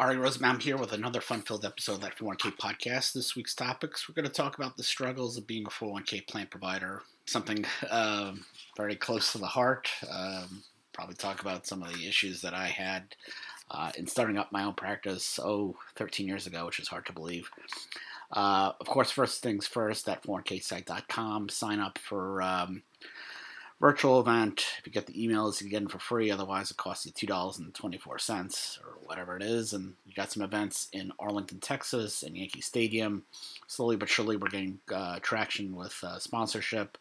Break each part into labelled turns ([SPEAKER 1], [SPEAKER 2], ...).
[SPEAKER 1] Ary Rosenbaum here with another fun-filled episode of that 401k podcast. This week's topics, we're going to talk about the struggles of being a 401k plan provider, something um, very close to the heart. Um, probably talk about some of the issues that I had uh, in starting up my own practice, oh, 13 years ago, which is hard to believe. Uh, of course, first things first, that 401ksite.com, sign up for um, virtual event. If you get the emails, you get them for free. Otherwise, it costs you two dollars and twenty four cents or whatever it is. And you got some events in Arlington, Texas, and Yankee Stadium. Slowly but surely, we're getting uh, traction with uh, sponsorship.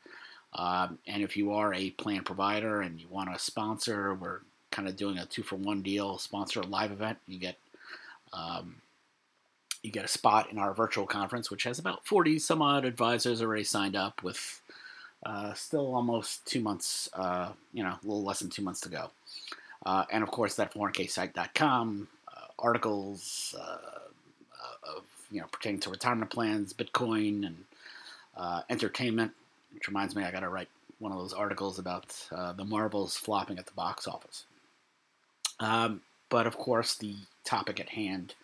[SPEAKER 1] Um, and if you are a plan provider and you want to sponsor, we're kind of doing a two for one deal. Sponsor a live event, you get. Um, you get a spot in our virtual conference, which has about 40 some odd advisors already signed up with uh, still almost two months, uh, you know, a little less than two months to go. Uh, and of course, that 401ksite.com, uh, articles uh, uh, of, you know, pertaining to retirement plans, Bitcoin, and entertainment, which reminds me, I got to write one of those articles about the Marvels flopping at the box office. Um, but of course, the topic at hand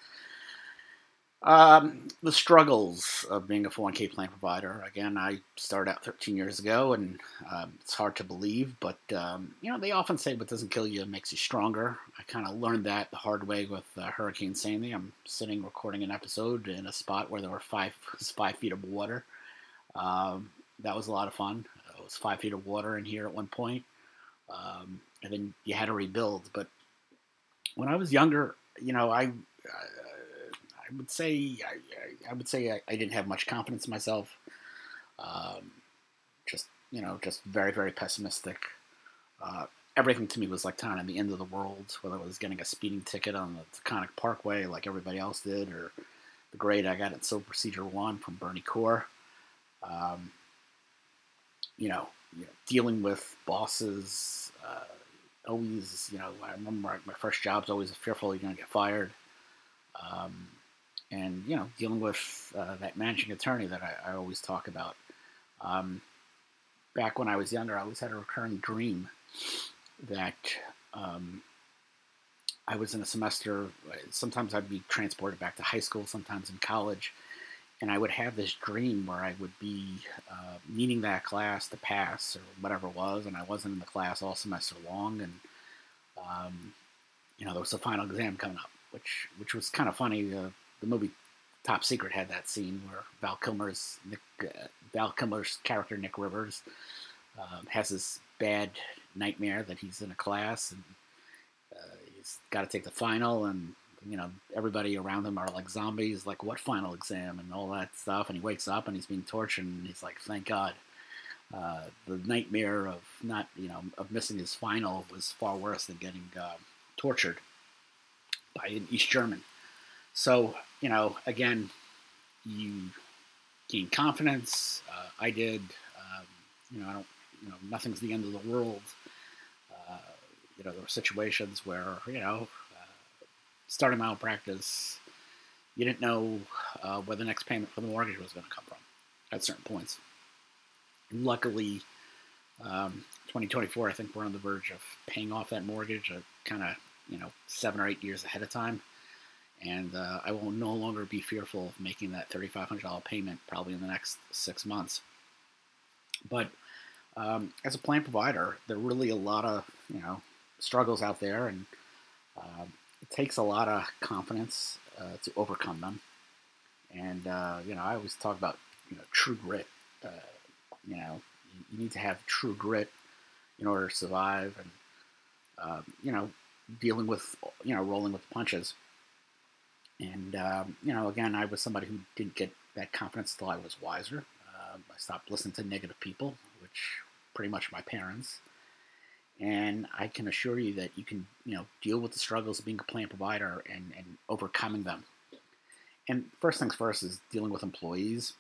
[SPEAKER 1] um, the struggles of being a 401k plan provider. Again, I started out 13 years ago, and um, it's hard to believe, but um, you know they often say what doesn't kill you makes you stronger. I kind of learned that the hard way with uh, Hurricane Sandy. I'm sitting recording an episode in a spot where there were five five feet of water. Um, that was a lot of fun. It was five feet of water in here at one point, um, and then you had to rebuild. But when I was younger, you know, I, I I would say I, I would say I, I, didn't have much confidence in myself. Um, just you know, just very very pessimistic. Uh, everything to me was like kind of the end of the world. Whether it was getting a speeding ticket on the Taconic Parkway like everybody else did, or the grade I got at Civil Procedure One from Bernie Corr. Um, you know, you know, dealing with bosses. Uh, always, you know, I remember my first job's always fearful you're going to get fired. Um, and you know dealing with uh, that managing attorney that I, I always talk about. Um, back when I was younger, I always had a recurring dream that um, I was in a semester. Sometimes I'd be transported back to high school, sometimes in college, and I would have this dream where I would be uh, needing that class to pass or whatever it was, and I wasn't in the class all semester long, and um, you know there was a final exam coming up, which which was kind of funny. Uh, the movie Top Secret had that scene where Val Kilmer's Nick, uh, Val Kilmer's character Nick Rivers um, has this bad nightmare that he's in a class and uh, he's got to take the final and you know everybody around him are like zombies like what final exam? and all that stuff. And he wakes up and he's being tortured and he's like thank god. Uh, the nightmare of not you know of missing his final was far worse than getting uh, tortured by an east german. So, you know, again, you gain confidence. Uh, I did. Um, you know, I don't. You know, nothing's the end of the world. Uh, you know, there were situations where you know, uh, starting my own practice, you didn't know uh, where the next payment for the mortgage was going to come from at certain points. luckily, um, 2024, I think we're on the verge of paying off that mortgage, kind of you know seven or eight years ahead of time and uh, I will no longer be fearful of making that $3,500 payment probably in the next six months. But um, as a plan provider, there are really a lot of you know struggles out there, and uh, it takes a lot of confidence uh, to overcome them. And uh, you know, I always talk about you know true grit. Uh, you know, you need to have true grit in order to survive, and um, you know, dealing with you know rolling with punches. And, um, you know, again, I was somebody who didn't get that confidence until I was wiser. Uh, I stopped listening to negative people, which pretty much my parents. And I can assure you that you can, you know, deal with the struggles of being a plan provider and, and overcoming them. And first things first is dealing with employees.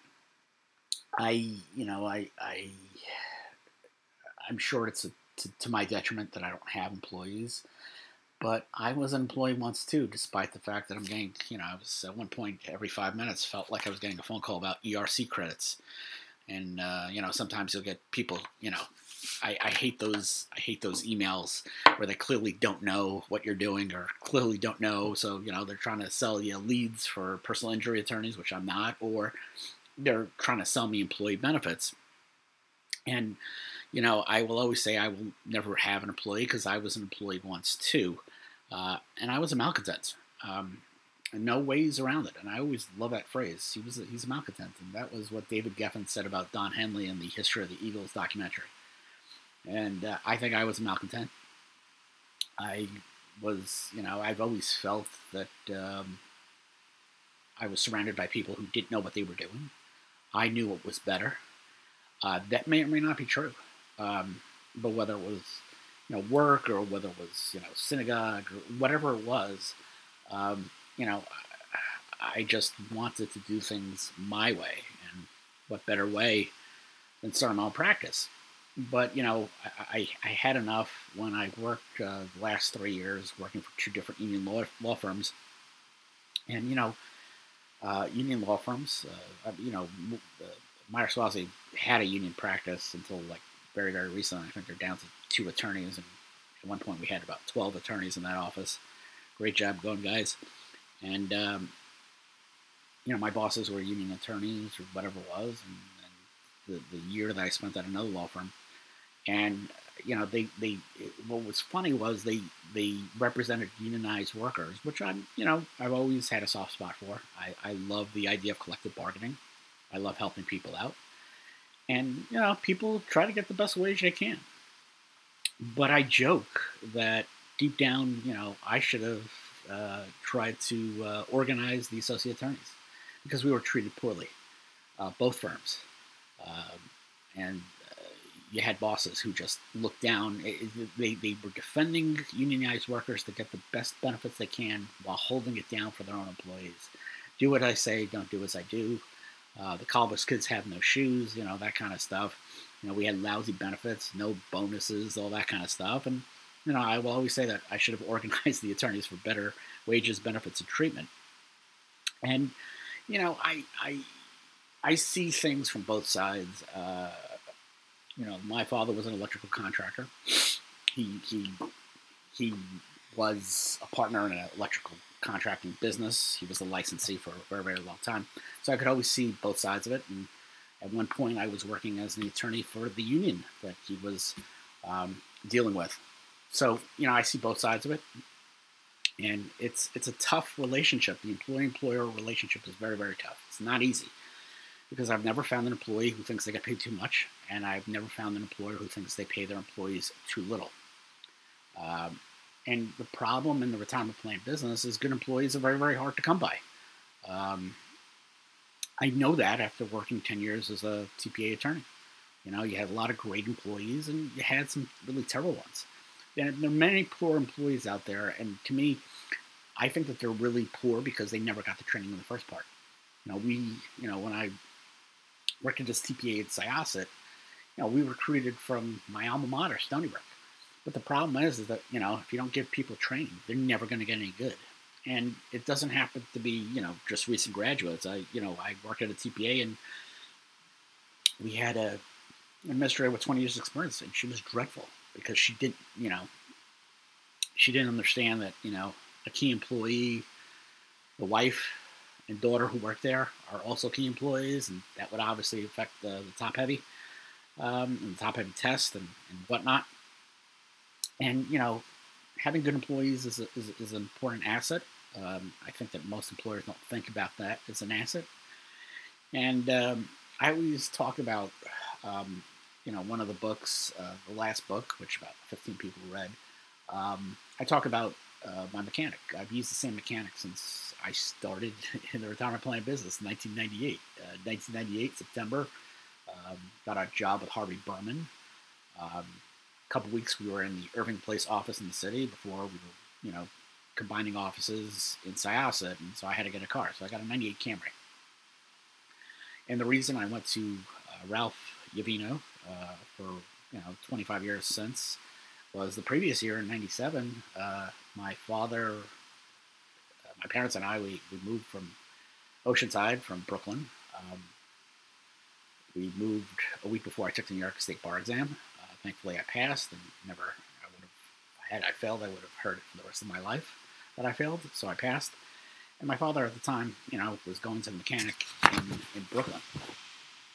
[SPEAKER 1] I, you know, I, I, I'm sure it's a, to, to my detriment that I don't have employees. But I was an employee once too, despite the fact that I'm getting, you know, I was at one point every five minutes felt like I was getting a phone call about ERC credits. And, uh, you know, sometimes you'll get people, you know, I, I, hate those. I hate those emails where they clearly don't know what you're doing or clearly don't know. So you know they're trying to sell you leads for personal injury attorneys, which I'm not, or they're trying to sell me employee benefits. And you know, I will always say I will never have an employee because I was an employee once too, uh, and I was a malcontent. Um, no ways around it. And I always love that phrase. He was a, he's a malcontent, and that was what David Geffen said about Don Henley in the History of the Eagles documentary. And uh, I think I was a malcontent. I was, you know, I've always felt that um, I was surrounded by people who didn't know what they were doing. I knew what was better. Uh, that may or may not be true. Um, but whether it was, you know, work or whether it was, you know, synagogue or whatever it was, um, you know, I just wanted to do things my way. And what better way than start my own practice? But, you know, I, I had enough when I worked uh, the last three years working for two different union law, law firms. And, you know, uh, union law firms, uh, you know, uh, Meyer Suozzi had a union practice until like very, very recently. I think they're down to two attorneys. And at one point we had about 12 attorneys in that office. Great job going, guys. And, um, you know, my bosses were union attorneys or whatever it was. And, and the, the year that I spent at another law firm. And, you know, they, they, what was funny was they, they represented unionized workers, which I'm, you know, I've always had a soft spot for. I, I love the idea of collective bargaining. I love helping people out. And, you know, people try to get the best wage they can. But I joke that deep down, you know, I should have uh, tried to uh, organize the associate attorneys because we were treated poorly, uh, both firms. Um, and uh, you had bosses who just looked down. They, they were defending unionized workers to get the best benefits they can while holding it down for their own employees. Do what I say, don't do as I do. Uh, the Calvus kids have no shoes, you know, that kind of stuff. You know, we had lousy benefits, no bonuses, all that kind of stuff. And you know, I will always say that I should have organized the attorneys for better wages, benefits, and treatment. And you know, I I I see things from both sides. Uh, you know, my father was an electrical contractor. He he he was a partner in an electrical contracting business. He was a licensee for a very very long time, so I could always see both sides of it. And at one point, I was working as an attorney for the union that he was um, dealing with. So you know, I see both sides of it, and it's it's a tough relationship. The employee-employer relationship is very very tough. It's not easy because I've never found an employee who thinks they get paid too much, and I've never found an employer who thinks they pay their employees too little. Um, and the problem in the retirement plan business is good employees are very very hard to come by. Um, I know that after working 10 years as a TPA attorney. You know, you had a lot of great employees and you had some really terrible ones there are many poor employees out there, and to me, I think that they're really poor because they never got the training in the first part. You know, we, you know, when I worked at this TPA at Syosset, you know, we recruited from my alma mater, Stony Brook. But the problem is, is that you know, if you don't give people training, they're never going to get any good. And it doesn't happen to be, you know, just recent graduates. I, you know, I worked at a TPA and we had a administrator with 20 years experience, and she was dreadful because she didn't, you know, she didn't understand that, you know, a key employee, the wife and daughter who work there are also key employees, and that would obviously affect the, the top heavy, um, and the top heavy test and, and whatnot. And, you know, having good employees is, a, is, is an important asset. Um, I think that most employers don't think about that as an asset. And um, I always talk about um, you know, one of the books, uh, the last book, which about 15 people read, um, I talk about uh, my mechanic. I've used the same mechanic since I started in the retirement plan business in 1998. Uh, 1998, September, um, got a job with Harvey Berman. Couple weeks we were in the Irving Place office in the city before we were, you know, combining offices in Syosset, and so I had to get a car. So I got a 98 Camry. And the reason I went to uh, Ralph Yavino uh, for you know 25 years since was the previous year in 97 uh, my father uh, my parents and i we, we moved from oceanside from brooklyn um, we moved a week before i took the new york state bar exam thankfully, I passed and never. I would have had I failed, I would have heard it for the rest of my life that I failed. So I passed. And my father at the time, you know, was going to the mechanic in, in Brooklyn.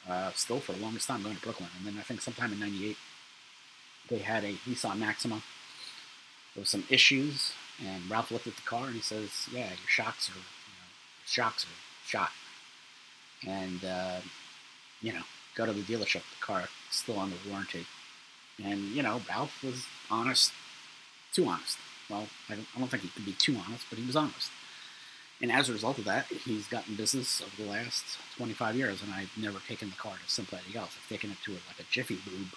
[SPEAKER 1] Uh, still for the longest time going to Brooklyn. And then I think sometime in '98, they had a Nissan Maxima. There was some issues, and Ralph looked at the car and he says, "Yeah, your shocks are, you know, shocks are shot." And uh, you know, go to the dealership. The car still under warranty. And you know, Ralph was honest, too honest. Well, I don't, I don't think he could be too honest, but he was honest. And as a result of that, he's gotten business over the last 25 years, and I've never taken the car to anything else. I've taken it to like a Jiffy Lube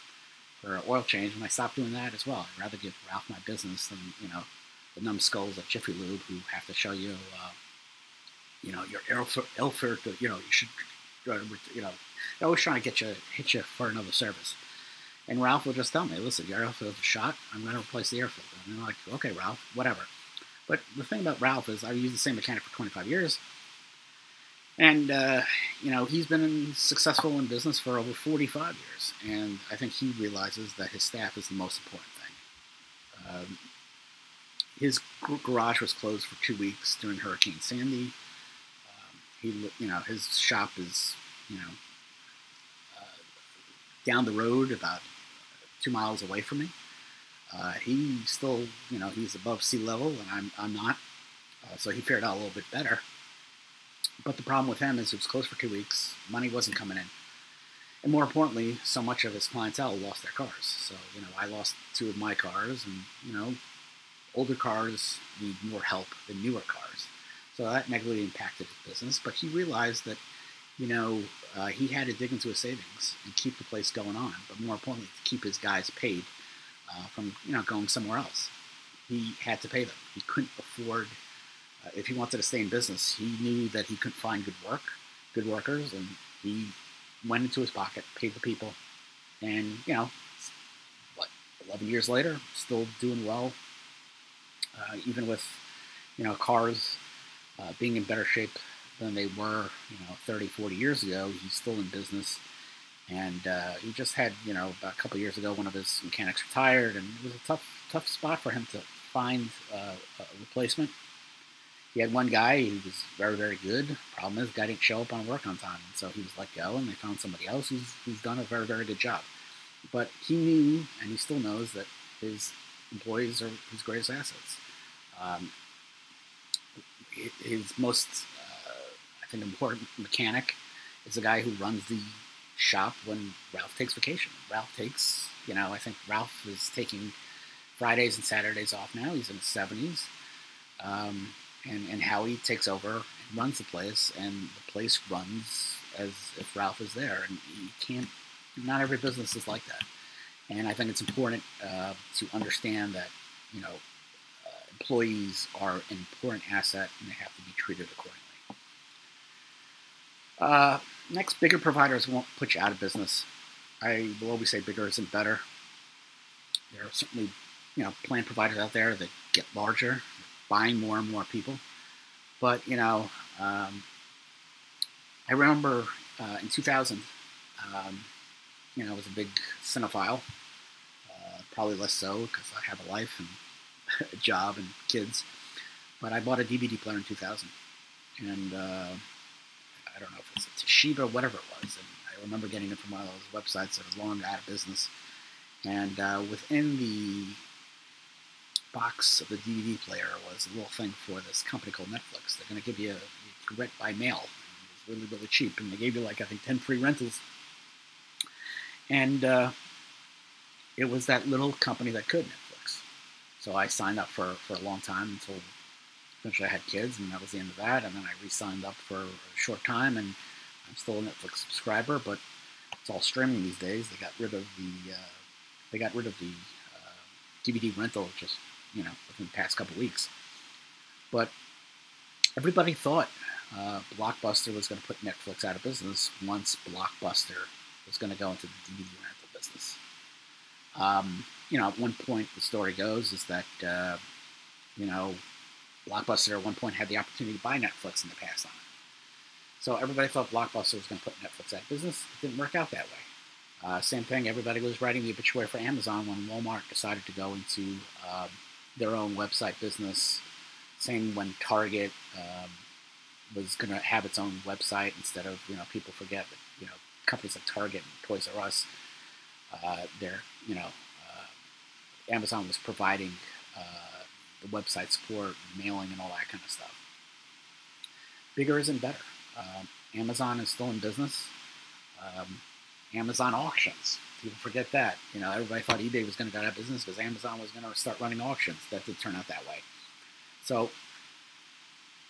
[SPEAKER 1] for an oil change, and I stopped doing that as well. I'd rather give Ralph my business than, you know, the numbskulls at Jiffy Lube who have to show you, uh, you know, your filter, you know, you should, uh, you know, they're always trying to get you, hit you for another service. And Ralph will just tell me, listen, your air filter's shot, I'm going to replace the air filter. And I'm like, okay, Ralph, whatever. But the thing about Ralph is I've used the same mechanic for 25 years. And, uh, you know, he's been successful in business for over 45 years. And I think he realizes that his staff is the most important thing. Um, his garage was closed for two weeks during Hurricane Sandy. Um, he, you know, his shop is, you know, down the road about two miles away from me. Uh, he still, you know, he's above sea level, and I'm, I'm not. Uh, so he fared out a little bit better. But the problem with him is it was closed for two weeks. Money wasn't coming in. And more importantly, so much of his clientele lost their cars. So, you know, I lost two of my cars, and, you know, older cars need more help than newer cars. So that negatively impacted his business. But he realized that, you know, uh, he had to dig into his savings and keep the place going on. But more importantly, to keep his guys paid uh, from you know going somewhere else. He had to pay them. He couldn't afford. Uh, if he wanted to stay in business, he knew that he couldn't find good work, good workers, and he went into his pocket, paid the people, and you know, what, 11 years later, still doing well, uh, even with you know cars uh, being in better shape than they were, you know, 30, 40 years ago. He's still in business and uh, he just had, you know, a couple years ago, one of his mechanics retired, and it was a tough, tough spot for him to find uh, a replacement. He had one guy, who was very, very good. Problem is, guy didn't show up on work on time, and so he was let go, and they found somebody else who's, who's done a very, very good job. But he knew, and he still knows, that his employees are his greatest assets. Um, his most, think, important mechanic is the guy who runs the shop when Ralph takes vacation. Ralph takes, you know, I think Ralph is taking Fridays and Saturdays off now. He's in his 70s. Um, and, and Howie takes over and runs the place, and the place runs as if Ralph is there. And you can't, not every business is like that. And I think it's important uh, to understand that, you know, uh, employees are an important asset and they have to be treated accordingly. Uh, next, bigger providers won't put you out of business. I will always say bigger isn't better. There are certainly, you know, plan providers out there that get larger, buying more and more people. But you know, um, I remember uh, in 2000, um, you know, I was a big cinephile. Uh, probably less so because I have a life and a job and kids. But I bought a DVD player in 2000, and uh, don't know if it's a Toshiba, whatever it was. And I remember getting it from one of those websites that was long out of business. And uh, within the box of the DVD player was a little thing for this company called Netflix. They're going to give you, you rent by mail. It was really, really cheap. And they gave you like, I think, 10 free rentals. And uh, it was that little company that could, Netflix. So I signed up for, for a long time until eventually I had kids, and that was the end of that. And then I re-signed up for a short time, and I'm still a Netflix subscriber, but it's all streaming these days. They got rid of the uh, they got rid of the uh, DVD rental just you know within the past couple weeks. But everybody thought uh, Blockbuster was going to put Netflix out of business once Blockbuster was going to go into the DVD rental business. Um, you know, at one point the story goes is that uh, you know Blockbuster at one point had the opportunity to buy Netflix in the past on it. So everybody thought Blockbuster was going to put Netflix out of business. It didn't work out that way. Uh, same thing, everybody was writing the obituary for Amazon when Walmart decided to go into um, their own website business. Same when Target um, was going to have its own website instead of, you know, people forget that, you know, companies like Target and Toys R Us, uh, they're, you know, uh, Amazon was providing uh, the website support, mailing, and all that kind of stuff. Bigger isn't better. Um, Amazon is still in business. Um, Amazon auctions. People forget that. You know, everybody thought eBay was going to go out of business because Amazon was going to start running auctions. That did turn out that way. So,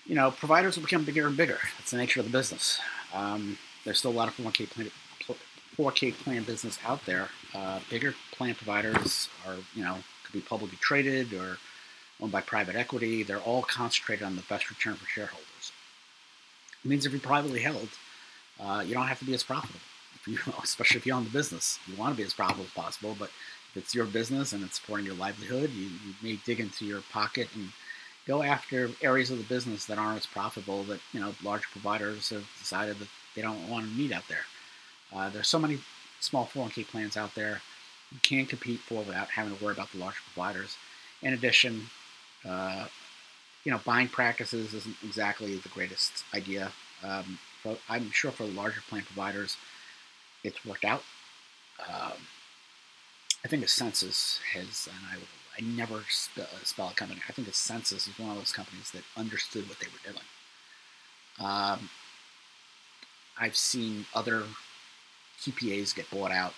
[SPEAKER 1] you know, providers will become bigger and bigger. That's the nature of the business. Um, there's still a lot of 4K plan, 4K plan business out there. Uh, bigger plan providers are, you know, could be publicly traded or owned by private equity. They're all concentrated on the best return for shareholders. It means if you're privately held, uh, you don't have to be as profitable. If you, especially if you own the business, you want to be as profitable as possible. But if it's your business and it's supporting your livelihood, you, you may dig into your pocket and go after areas of the business that aren't as profitable that you know large providers have decided that they don't want to meet out there. Uh, there's so many small 401k plans out there you can't compete for without having to worry about the large providers. In addition, uh, you know, buying practices isn't exactly the greatest idea. Um, but I'm sure for larger plan providers, it's worked out. Um, I think Ascensus has, and I, I never spell, a company. I think Ascensus is one of those companies that understood what they were doing. Um, I've seen other TPAs get bought out.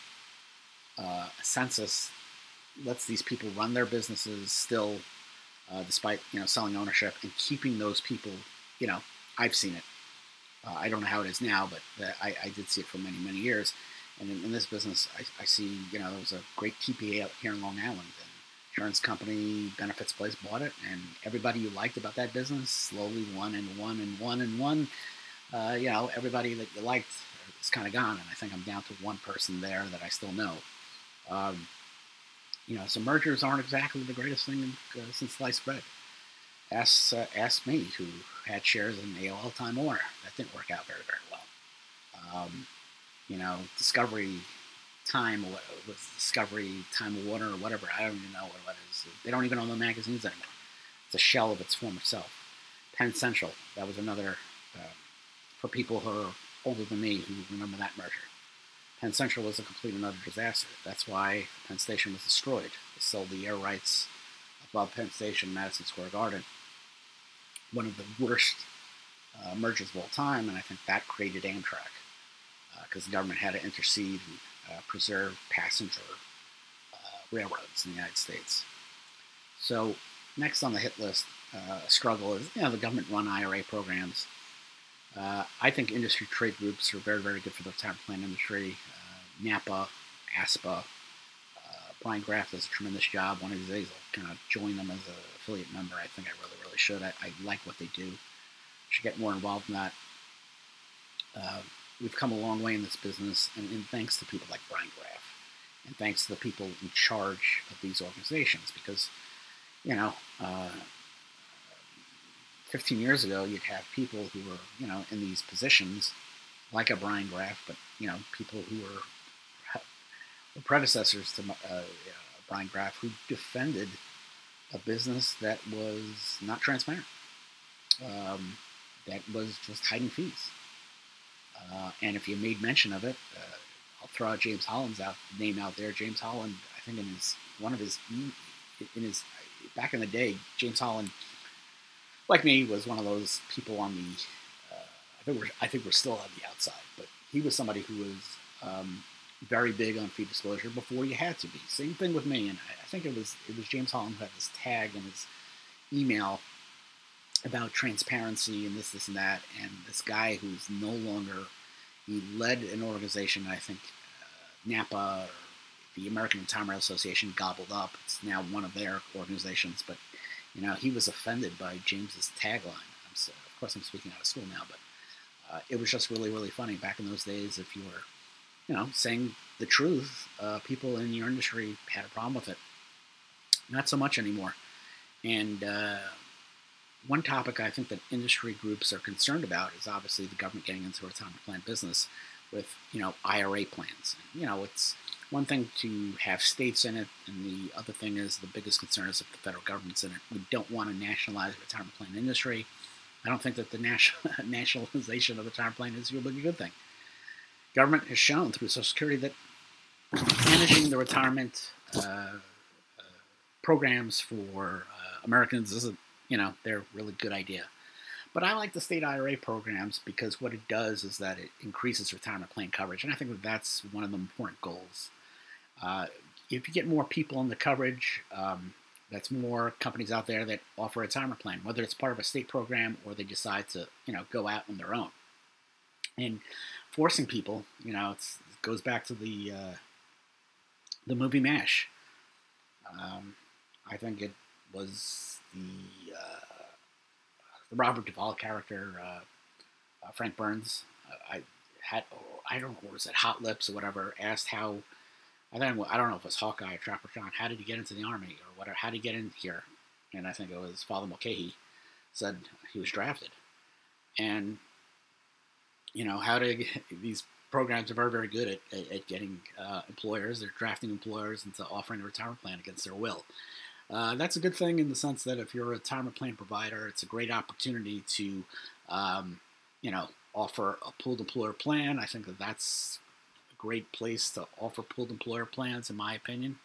[SPEAKER 1] Uh, Ascensus lets these people run their businesses still uh, despite you know selling ownership and keeping those people. You know, I've seen it. Uh, I don't know how it is now, but I, I, did see it for many many years. And in, in this business, I, I, see you know there was a great TPA out here in Long Island, and insurance company benefits place bought it, and everybody you liked about that business slowly one and one and one and one. Uh, you know, everybody that you liked is kind of gone, and I think I'm down to one person there that I still know. Um, you know, so mergers aren't exactly the greatest thing uh, since sliced bread. Ask, uh, ask me, who had shares in AOL Time Warner. That didn't work out very, very well. Um, you know, Discovery Time, was Discovery Time Warner or whatever. I don't even know what it is. They don't even own the magazines anymore. It's a shell of its former self. Penn Central, that was another, uh, for people who are older than me who remember that merger. Penn Central was a complete and utter disaster. That's why Penn Station was destroyed. They sold the air rights above Penn Station, Madison Square Garden. One of the worst uh, mergers of all time, and I think that created Amtrak because uh, the government had to intercede and uh, preserve passenger uh, railroads in the United States. So, next on the hit list, uh, struggle is you know the government-run IRA programs. Uh, I think industry trade groups are very, very good for the retirement plan industry. NAPA, ASPPA. Uh, Brian Graff does a tremendous job. One of these days I'll kind of join them as an affiliate member. I think I really, really should. I, I like what they do. Should get more involved in that. Uh, we've come a long way in this business, and, and, thanks to people like Brian Graff, and thanks to the people in charge of these organizations, because, you know, uh, 15 years ago, you'd have people who were, you know, in these positions, like a Brian Graff, but, you know, people who were predecessors to uh, Brian Graff, who defended a business that was not transparent, um, that was just hiding fees. Uh, and if you made mention of it, uh, I'll throw out James Holland's out, name out there. James Holland, I think in his one of his in his back in the day, James Holland, like me, was one of those people on the. Uh, I think we're I think we're still on the outside, but he was somebody who was um, very big on fee disclosure before you had to be. Same thing with me, and I think it was it was James Holland who had this tag in his email about transparency and this, this, and that. And this guy who's no longer he led an organization. I think uh, NAPA, the American Retirement Association, gobbled up. It's now one of their organizations, but you know he was offended by James's tagline. So, of course I'm speaking out of school now, but uh, it was just really really funny back in those days. If you were you know, saying the truth, uh, people in your industry had a problem with it. Not so much anymore. And uh, one topic I think that industry groups are concerned about is obviously the government getting into retirement plan business, with you know IRA plans. You know, it's one thing to have states in it, and the other thing is the biggest concern is if the federal government's in it. We don't want to nationalize the retirement plan industry. I don't think that the national, nationalization of the retirement plan is really a good thing. Government has shown through Social Security that managing the retirement uh, uh, programs for uh, Americans isn't, you know, they're a really good idea. But I like the state IRA programs because what it does is that it increases retirement plan coverage, and I think that that's one of the important goals. Uh, if you get more people in the coverage, um, that's more companies out there that offer a retirement plan, whether it's part of a state program or they decide to, you know, go out on their own. And forcing people, you know, it goes back to the uh, the movie Mash. Um, I think it was the uh, the Robert Duvall character, uh, uh, Frank Burns. Uh, I had, I don't know, was it Hot Lips or whatever? Asked how, I don't, I don't know if it was Hawkeye or Trapper John. How did he get into the army or whatever? How did he get in here? And I think it was Father Mulcahy said he was drafted. And you know how to these programs are very very good at, at, at getting uh, employers. They're drafting employers into offering a retirement plan against their will. Uh, that's a good thing in the sense that if you're a retirement plan provider, it's a great opportunity to, um, you know, offer a pooled employer plan. I think that that's a great place to offer pooled employer plans, in my opinion.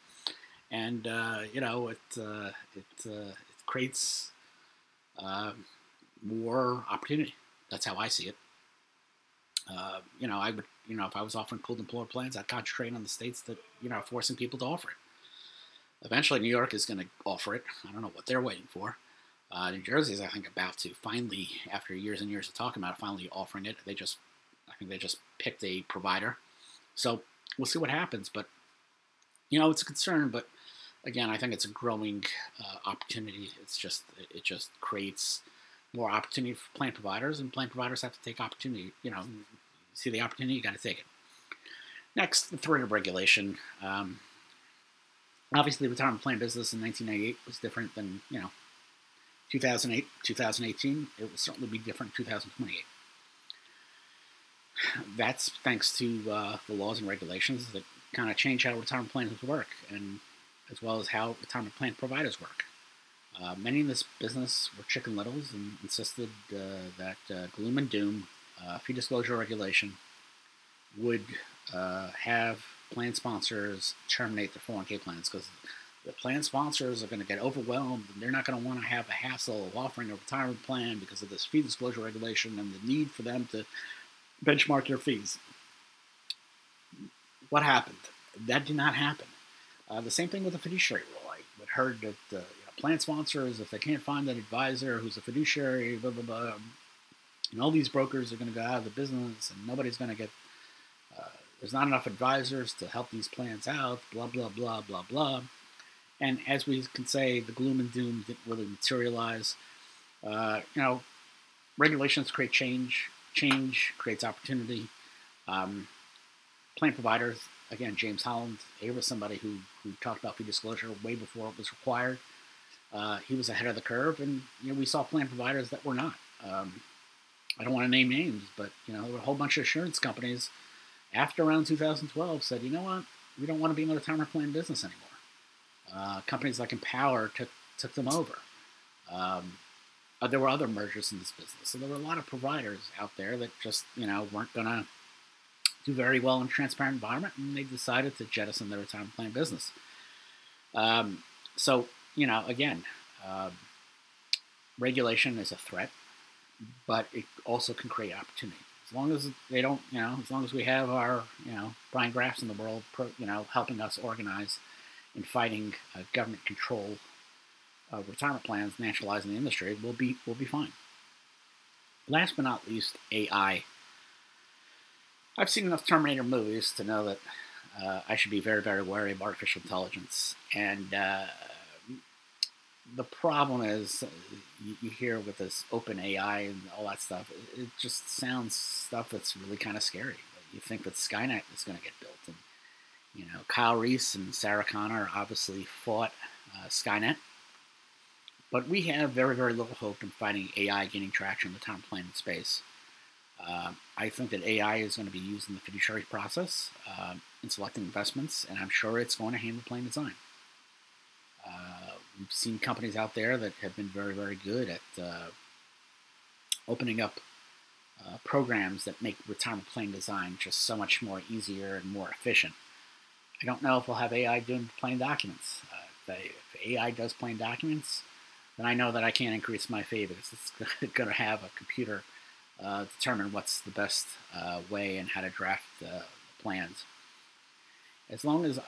[SPEAKER 1] And uh, you know, it uh, it, uh, it creates uh, more opportunity. That's how I see it. Uh, you know, I would, you know, if I was offering pooled employer plans, I'd concentrate on the states that you know are forcing people to offer it. Eventually, New York is going to offer it. I don't know what they're waiting for. Uh, New Jersey is, I think, about to finally, after years and years of talking about it, finally offering it. They just, I think they just picked a provider. So we'll see what happens. But, you know, it's a concern. But again, I think it's a growing uh, opportunity. It's just, it just creates more opportunity for plan providers, and plan providers have to take opportunity. You know, see the opportunity, you got to take it. Next, the threat of regulation. Um, obviously the retirement plan business in 1998 was different than you know 2008 2018 it will certainly be different in 2028 that's thanks to uh, the laws and regulations that kind of change how retirement plans work and as well as how retirement plan providers work uh, many in this business were chicken littles and insisted uh, that uh, gloom and doom fee disclosure regulation would uh, have plan sponsors terminate their 401k plans because the plan sponsors are going to get overwhelmed and they're not going to want to have a hassle of offering a retirement plan because of this fee disclosure regulation and the need for them to benchmark their fees. What happened? That did not happen. Uh, the same thing with the fiduciary rule. I heard that uh, you know, plan sponsors, if they can't find an advisor who's a fiduciary, blah, blah, blah, and all these brokers are going to go out of the business and nobody's going to get uh, there's not enough advisors to help these plans out, blah, blah, blah, blah, blah. And as we can say, the gloom and doom didn't really materialize. Uh, you know, regulations create change, change creates opportunity. Um, plan providers, again, James Holland, he was somebody who, who talked about fee disclosure way before it was required. Uh, he was ahead of the curve, and you know we saw plan providers that were not. Um, I don't want to name names, but you know there were a whole bunch of insurance companies after around 2012 said, you know what, we don't want to be in the retirement plan business anymore. Uh, companies like Empower took, took them over. Um, uh, there were other mergers in this business. So there were a lot of providers out there that just, you know, weren't going to do very well in a transparent environment, and they decided to jettison their retirement plan business. Um, so, you know, again, uh, regulation is a threat, but it also can create opportunity as long as they don't, you know, as long as we have our, you know, Brian Grafs in the world, you know, helping us organize and fighting uh, government control of retirement plans, nationalizing the industry, we'll be we'll be fine. Last but not least, AI. I've seen enough Terminator movies to know that uh, I should be very, very wary of artificial intelligence. And uh, the problem is, uh, you, you, hear with this OpenAI and all that stuff, it, it just sounds stuff that's really kind of scary. You think that Skynet is going to get built, and you know Kyle Reese and Sarah Connor obviously fought uh, Skynet, but we have very very little hope in fighting AI gaining traction in the time planning space. Uh, I think that AI is going to be used in the fiduciary process uh, in selecting investments, and I'm sure it's going to handle plane design. Uh, we've seen companies out there that have been very, very good at uh, opening up uh, programs that make retirement plan design just so much more easier and more efficient. I don't know if we'll have AI doing plan documents. Uh, if, if, AI does plan documents, then I know that I can't increase my because it's going to have a computer uh, determine what's the best uh, way and how to draft uh, plans. As long as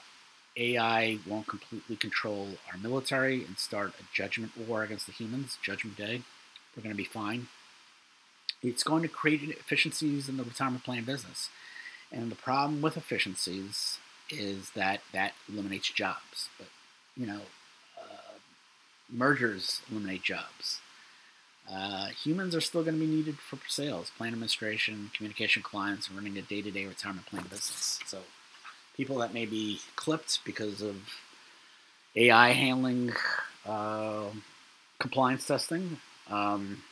[SPEAKER 1] AI won't completely control our military and start a judgment war against the humans, Judgment Day, we're going to be fine. It's going to create efficiencies in the retirement plan business. And the problem with efficiencies is that that eliminates jobs. But, you know, uh, mergers eliminate jobs. Uh, humans are still going to be needed for sales, plan administration, communication clients, and running a day to day retirement plan business. So, people that may be clipped because of AI handling uh, compliance testing, um,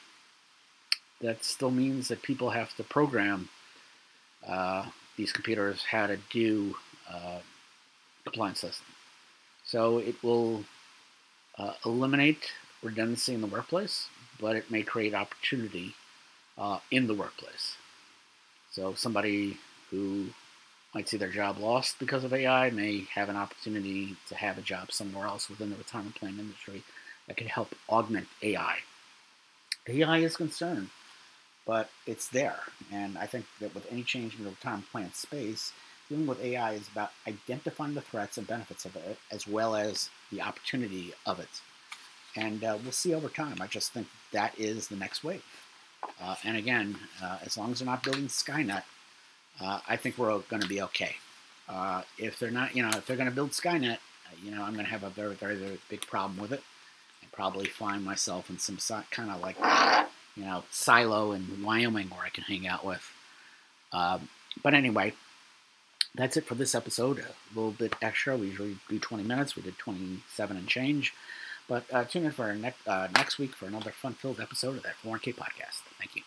[SPEAKER 1] that still means that people have to program uh, these computers how to do uh, compliance testing. So it will uh, eliminate redundancy in the workplace, but it may create opportunity uh, in the workplace. So somebody who might see their job lost because of AI may have an opportunity to have a job somewhere else within the retirement plan industry that could help augment AI. AI is concerned, but it's there. And I think that with any change in the retirement plan space, dealing with AI is about identifying the threats and benefits of it, as well as the opportunity of it. And uh, we'll see over time. I just think that is the next wave. Uh, and again, uh, as long as they're not building Skynet, uh, I think we're going to be okay. Uh, if they're not, you know, if they're going to build Skynet, uh, you know, I'm going to have a very, very, very big problem with it, and probably find myself in some kind of like, you know, silo in Wyoming where I can hang out with. Um, but anyway, that's it for this episode. A little bit extra. We usually do 20 minutes. We did 27 and change. But uh, tune in for our ne- uh, next week for another fun-filled episode of that 4K podcast. Thank you.